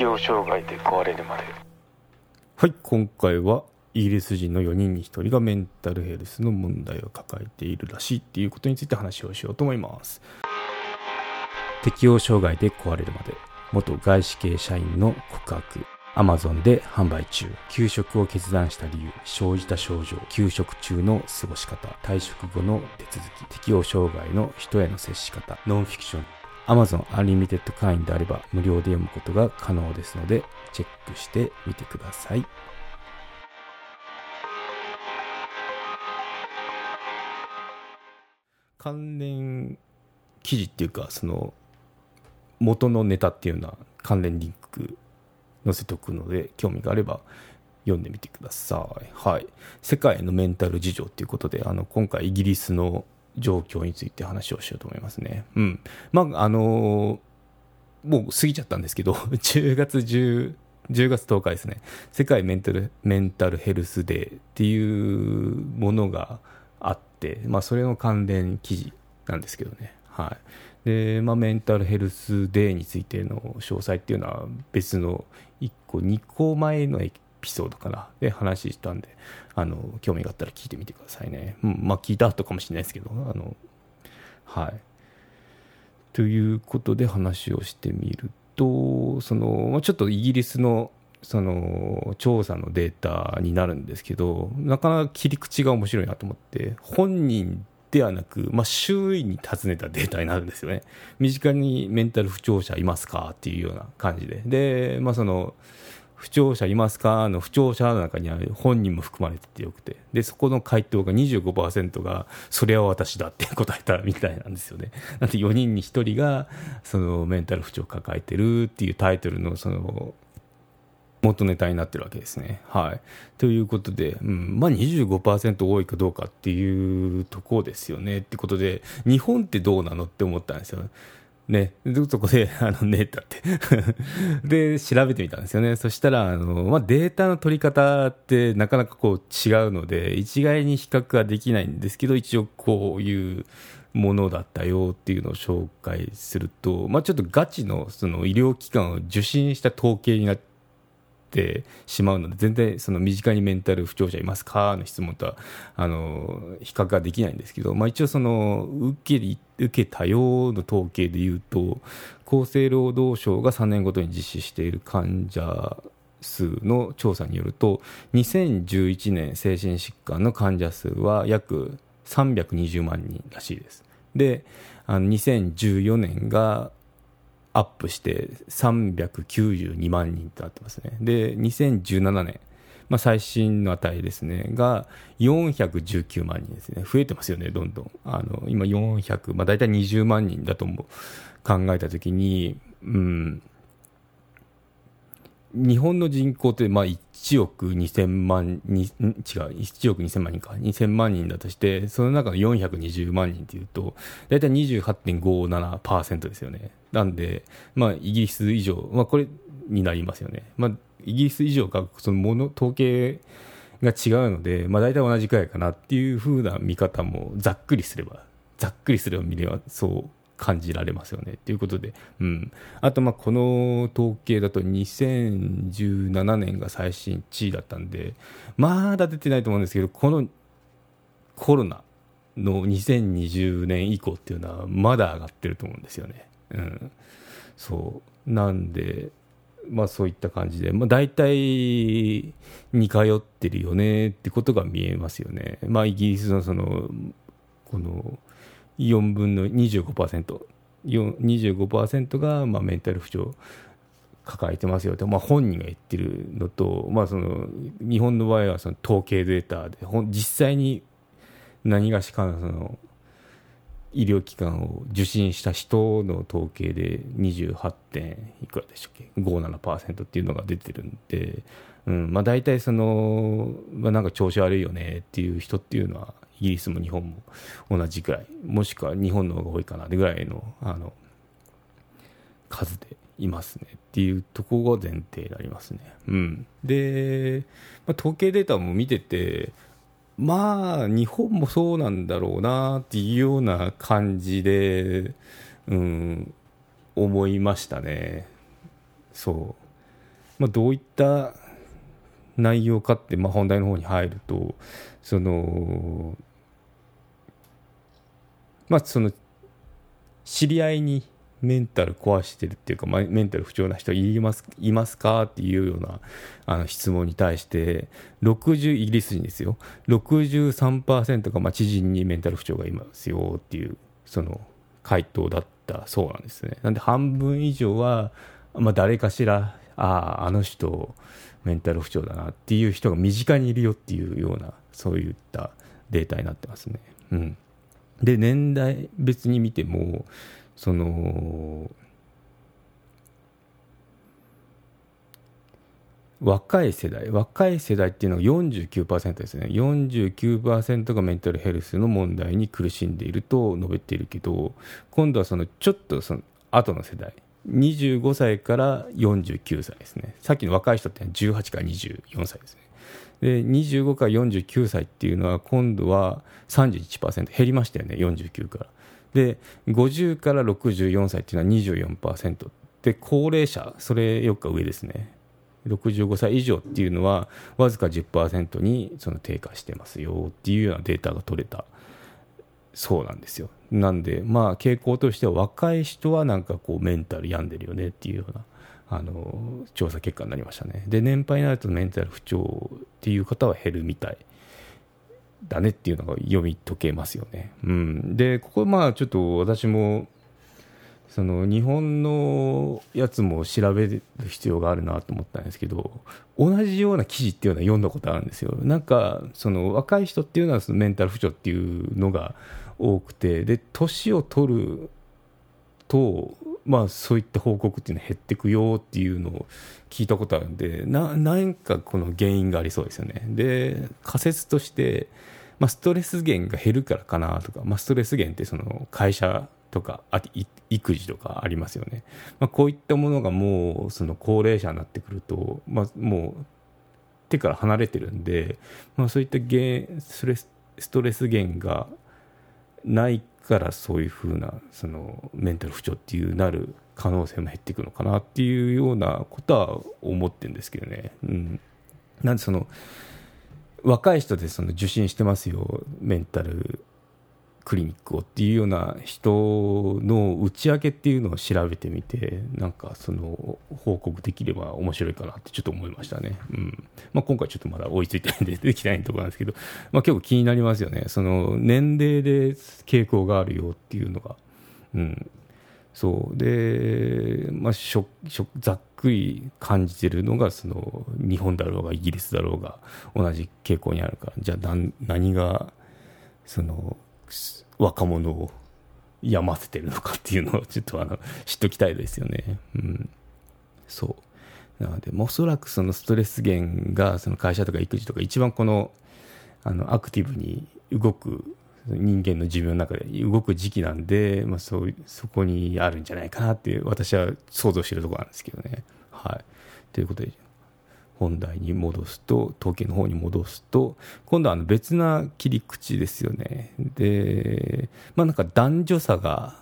適応障害で壊れるまで。はい今回はイギリス人の4人に1人がメンタルヘルスの問題を抱えているらしいっていうことについて話をしようと思います。適応障害で壊れるまで元外資系社員の告白。アマゾンで販売中。休職を決断した理由生じた症状。休職中の過ごし方。退職後の手続き。適応障害の人への接し方。ノンフィクション Amazon Unlimited 会員であれば無料で読むことが可能ですのでチェックしてみてください。関連記事っていうかその元のネタっていうのは関連リンク載せておくので興味があれば読んでみてください。はい。世界のメンタル事情っていうことで、あの、今回イギリスの状況について話をしようと思いますね。うん。まあ、あのもう過ぎちゃったんですけど、10月10、10月10日ですね、世界メンタルメンタルヘルスデーっていうものがあって、まあ、それの関連記事なんですけどね。はい。で、まあ、メンタルヘルスデーについての詳細っていうのは別の1個、2個前のピソードかなで話したんで、あの、興味があったら聞いてみてくださいね。うん、まあ、聞いた後かもしれないですけど、あの、はい。ということで話をしてみると、その、ちょっとイギリスのその調査のデータになるんですけど、なかなか切り口が面白いなと思って、本人ではなく、まあ、周囲に尋ねたデータになるんですよね。身近にメンタル不調者いますかっていうような感じで。で、まあ、その、不調者いますか？の不調者の中には本人も含まれててよくて。で、そこの回答が25%が、それは私だって答えたみたいなんですよね。なんで4人に1人が、そのメンタル不調を抱えてるっていうタイトルの、その、元ネタになってるわけですね。はい。ということで、うん、まあ25%多いかどうかっていうところですよね。ってことで、日本ってどうなのって思ったんですよ。ね。そこで、あの、ねったって で、調べてみたんですよね。そしたら、あの、まあ、データの取り方ってなかなかこう違うので、一概に比較はできないんですけど、一応こういうものだったよっていうのを紹介すると、まあ、ちょっとガチのその医療機関を受診した統計になって、ってしまうので、全然その身近にメンタル不調者いますかの質問とは、あの、比較ができないんですけど、まあ一応その、受け、受けたよの統計で言うと、厚生労働省が3年ごとに実施している患者数の調査によると、2011年精神疾患の患者数は約320万人らしいです。で、あの2014年がアップして392万人となってますね。で、2017年、まあ、最新の値ですね、が419万人ですね。増えてますよね、どんどん。あの、今400、まあ、大体20万人だと思う考えたときに、うん、日本の人口ってまあ1 1億2000万に、違う、1億2000万人か、2000万人だとして、その中の420万人っていうと、大体28.57%ですよね。なんで、まあ、イギリス以上、まあ、これになりますよね。まあ、イギリス以上が、そのもの、統計が違うので、まあ、大体同じくらいかなっていうふうな見方も、ざっくりすれば、ざっくりすれば見れば、そう感じられますよね。ということで、うん。あと、まあ、この統計だと2017年が最新地位だったんで、まだ出てないと思うんですけど、このコロナの2020年以降っていうのはまだ上がってると思うんですよね。うん。そう。なんで、まあそういった感じで、まあ大体似通ってるよねってことが見えますよね。まあイギリスのその、この4分の25%、25%がまあメンタル不調抱えてますよと、まあ、本人が言ってるのと、まあ、その日本の場合はその統計データで実際に何がしかのその医療機関を受診した人の統計で28点いくらでしたっけ？57%っていうのが出てるんで、うんまあ、大体その、まあ、なんか調子悪いよねっていう人っていうのはイギリスも日本も同じくらいもしくは日本の方が多いかなぐらいのあの数でいますねっていうところが前提になりますね。うん、で、まあ、統計データも見ててまあ日本もそうなんだろうなっていうような感じで、うん、思いましたね。そうまあ、どういった内容かって、まあ、本題の方に入るとそのまあその知り合いにメンタル壊してるっていうか、まあ、メンタル不調な人いますいますかっていうようなあの質問に対して60イギリス人ですよ。63%がまあ知人にメンタル不調がいますよっていうその回答だったそうなんですね。なんで半分以上は、まあ、誰かしらあああの人メンタル不調だなっていう人が身近にいるよっていうようなそういったデータになってますね。うん、で年代別に見てもその若い世代若い世代っていうのが49%ですね。49%がメンタルヘルスの問題に苦しんでいると述べているけど今度はそのちょっとその後の世代25歳から49歳ですね。さっきの若い人って18から24歳ですね。で25から49歳っていうのは今度は31%減りましたよね。49から。で50から64歳っていうのは24%で高齢者それよく上ですね。65歳以上っていうのはわずか10%にその低下してますよっていうようなデータが取れた。そうなんですよ。なんでまあ傾向としては若い人はなんかこうメンタル病んでるよねっていうようなあの調査結果になりましたね。で年配になるとメンタル不調っていう方は減るみたい。だねっていうのが読み解けますよね、うん、でここまあちょっと私もその日本のやつも調べる必要があるなと思ったんですけど同じような記事っていうのは読んだことあるんですよ。なんかその若い人っていうのはそのメンタル不調っていうのが多くてで年を取るとまあそういった報告っていうのは減っていくよっていうのを聞いたことあるんでな何かこの原因がありそうですよね。で仮説としてまあ、ストレス源が減るからかなとか、まあ、ストレス源ってその会社とかあ育児とかありますよね、まあ、こういったものがもうその高齢者になってくると、まあ、もう手から離れてるんで、まあ、そういった原ストレスストレス源がないからそういうふうなそのメンタル不調っていうなる可能性も減っていくのかなっていうようなことは思ってるんですけどね。うん、なんでその若い人でその受診してますよメンタルクリニックをっていうような人の内訳っていうのを調べてみてなんかその報告できれば面白いかなってちょっと思いましたね、うん。まあ、今回ちょっとまだ追いついてないんでできないところなんですけど、まあ、結構気になりますよね。その年齢で傾向があるよっていうのが、うん、そう。で、まあ、しょしょざっくり感じてるのがその日本だろうがイギリスだろうが同じ傾向にあるからじゃあ何がその若者を病ませてるのかっていうのをちょっとあの知っときたいですよね。うん、そうなのでおそらくそのストレス源がその会社とか育児とか一番このあのアクティブに動く人間の寿命の中で動く時期なんで、まあ、そうそこにあるんじゃないかなって私は想像してるところなんですけどね。はい、ということで本題に戻すと統計の方に戻すと今度はあの別な切り口ですよね。でまあなんか男女差が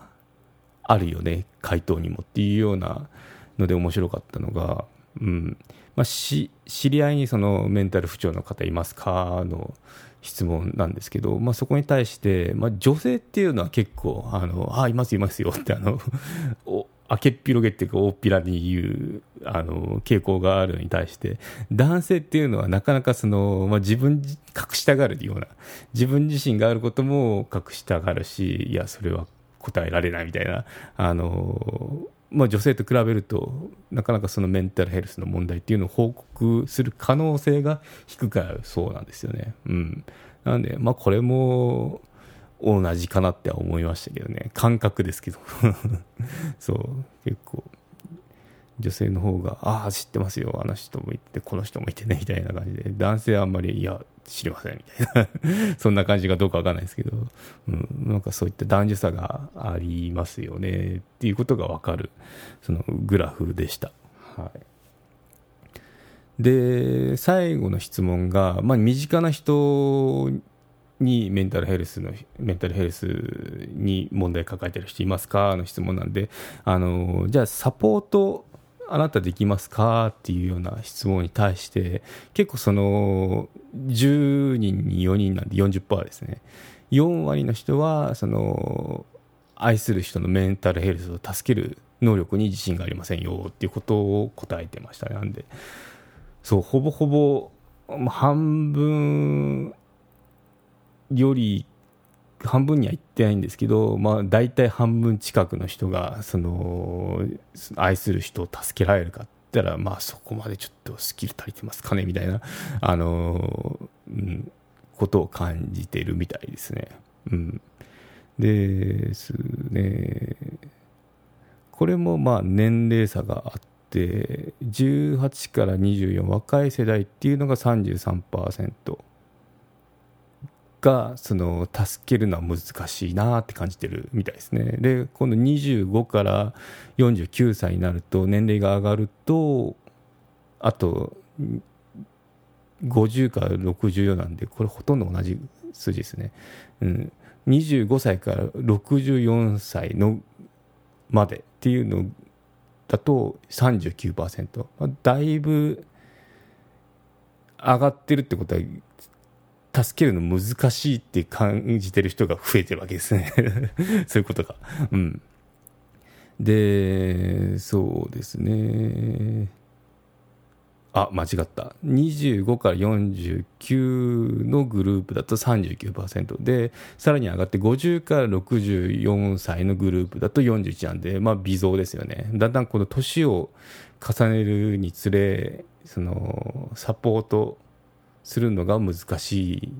あるよね回答にもっていうようなので面白かったのが、うん。まあ、知り合いにそのメンタル不調の方いますか？の質問なんですけど、まあ、そこに対して、まあ、女性っていうのは結構あのあいますいますよってあの 明けっぴろげっていうか大っぴらに言うあの傾向があるのに対して男性っていうのはなかなかその、まあ、自分隠したがるような自分自身があることも隠したがるしいやそれは答えられないみたいなあの、まあ、女性と比べるとなかなかそのメンタルヘルスの問題っていうのを報告する可能性が低くなるそうなんですよね。うん、なんで、まあ、これも同じかなって思いましたけどね。感覚ですけど。そう結構。女性の方が「ああ知ってますよあの人もいてこの人もいてね」みたいな感じで。男性はあんまり「いや知りません」みたいな。そんな感じかどうかわかんないですけど、うん、なんかそういった男女差がありますよねっていうことがわかる。そのグラフでした。はい。で最後の質問が、まあ、身近な人にメンタルヘルスのメンタルヘルスに問題抱えてる人いますか？の質問なんであのじゃあサポートあなたできますか？っていうような質問に対して結構その10人に4人なんで40%ですね。4割の人はその愛する人のメンタルヘルスを助ける能力に自信がありませんよっていうことを答えてましたね。なんでそうほぼほぼ半分より半分には行ってないんですけど、まあ、大体半分近くの人がその愛する人を助けられるかって言ったら、まあ、そこまでちょっとスキル足りてますかねみたいな、あのうん、ことを感じてるみたいですね。うん、ですね。これもまあ年齢差があって18から24若い世代っていうのが33%。がその助けるのは難しいなって感じてるみたいですね。で今度25から49歳になると年齢が上がるとあと50から64なんでこれほとんど同じ数字ですね、うん、25歳から64歳のまでっていうのだと39%、まあ、だいぶ上がってるってことは助けるの難しいって感じてる人が増えてるわけですね そういうことが。うん。で、そうですね。あ、間違った。25から49のグループだと39%で、さらに上がって50から64歳のグループだと41なんで、まあ微増ですよね。だんだんこの年を重ねるにつれ、そのサポートするのが難しい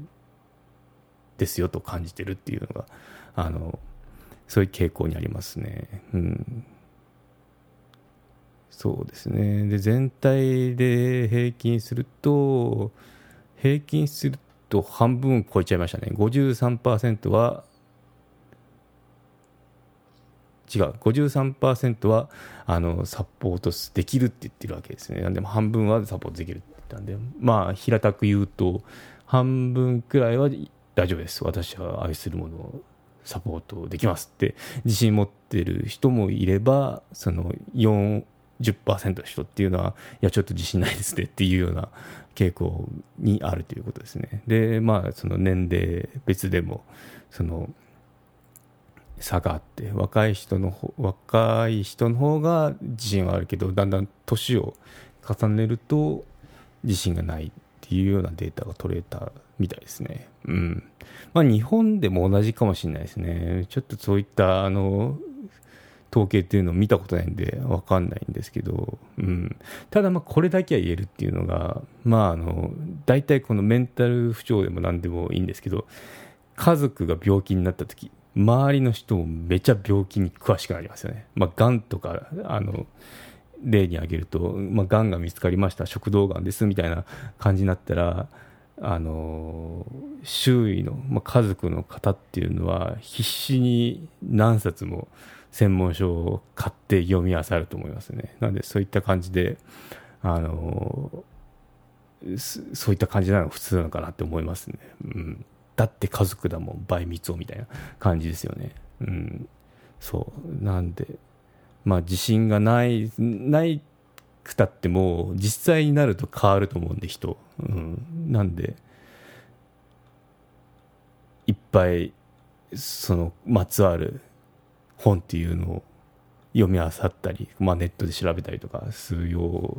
ですよと感じてるっていうのがあのそういう傾向にありますね。うん、そうですね。で全体で平均すると平均すると半分超えちゃいましたね。53%は違う。53%はあのサポートできるって言ってるわけですね。なんで半分はサポートできる。ったんで、まあ、平たく言うと、半分くらいは大丈夫です。私は愛するものをサポートできますって自信持ってる人もいれば、その4、10%の人っていうのは、いや、ちょっと自信ないですねっていうような傾向にあるということですね。で、まあ、その年齢別でも、その、差があって、若い人の、若い人の方が自信はあるけど、だんだん年を重ねると、自信がないっていうようなデータが取れたみたいですね。うん。まあ日本でも同じかもしれないですね。ちょっとそういったあの統計っていうのを見たことないんでわかんないんですけど、うん。ただまあこれだけは言えるっていうのが、まああの、大体このメンタル不調でも何でもいいんですけど、家族が病気になった時、周りの人もめちゃ病気に詳しくなりますよね。まあ、がんとか、あの、例に挙げると、まあ、がんが見つかりました食道がんですみたいな感じになったらあの周囲の、まあ、家族の方っていうのは必死に何冊も専門書を買って読み漁ると思いますね。なのでそういった感じであのそういった感じなのが普通なのかなって思いますね、うん、だって家族だもん倍密をみたいな感じですよね、うん、そう。なんでまあ、自信がないないくたっても実際になると変わると思うんで人、うん、なんでいっぱいそのまつわる本っていうのを読み漁ったり、まあ、ネットで調べたりとかするよ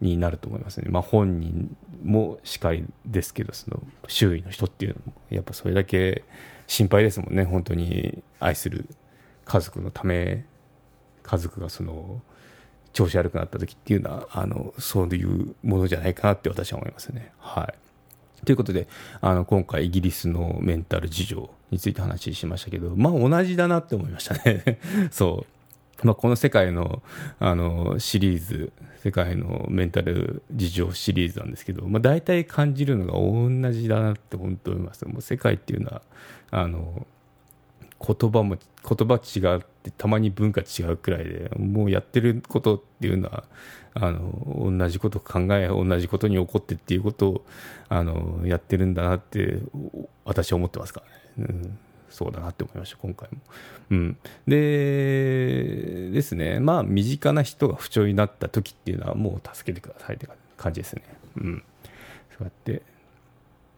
うになると思いますね、まあ、本人もしかりですけどその周囲の人っていうのもやっぱそれだけ心配ですもんね。本当に愛する家族のため家族がその調子悪くなった時っていうのはあのそういうものじゃないかなって私は思いますね。はいということで、あの、今回イギリスのメンタル事情について話しましたけど、まあ同じだなって思いましたね。そう。まあこの世界の、あの、シリーズ、世界のメンタル事情シリーズなんですけど、まあ大体感じるのが同じだなって本当思います。もう世界っていうのは、あの、言葉も言葉違ってたまに文化違うくらいでもうやってることっていうのはあの同じこと考え同じことに起こってっていうことをあのやってるんだなって私は思ってますからね、うん、そうだなって思いました今回も、うん、でですね。まあ身近な人が不調になった時っていうのはもう助けてくださいって感じですね。うん。そうやって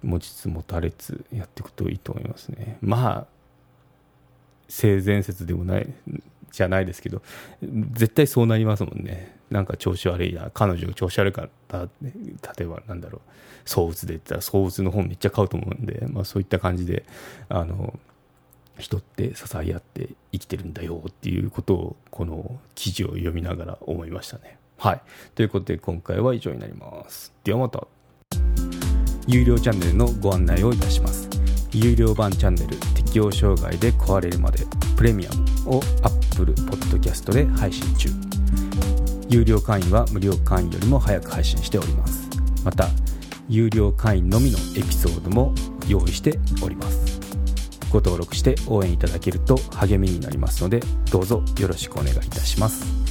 持ちつ持たれつやっていくといいと思いますね。まあ性善説でもないじゃないですけど絶対そうなりますもんねなんか調子悪いや彼女が調子悪かった例えばなんだろう躁鬱で言ったら躁鬱の本めっちゃ買うと思うんで、まあ、そういった感じであの人って支え合って生きてるんだよっていうことをこの記事を読みながら思いましたね。はい。ということで今回は以上になります。ではまた。有料チャンネルのご案内をいたします。有料版チャンネル適応障害で壊れるまでプレミアムを Apple Podcast で配信中。有料会員は無料会員よりも早く配信しております。また、有料会員のみのエピソードも用意しておりますご登録して応援いただけると励みになりますのでどうぞよろしくお願いいたします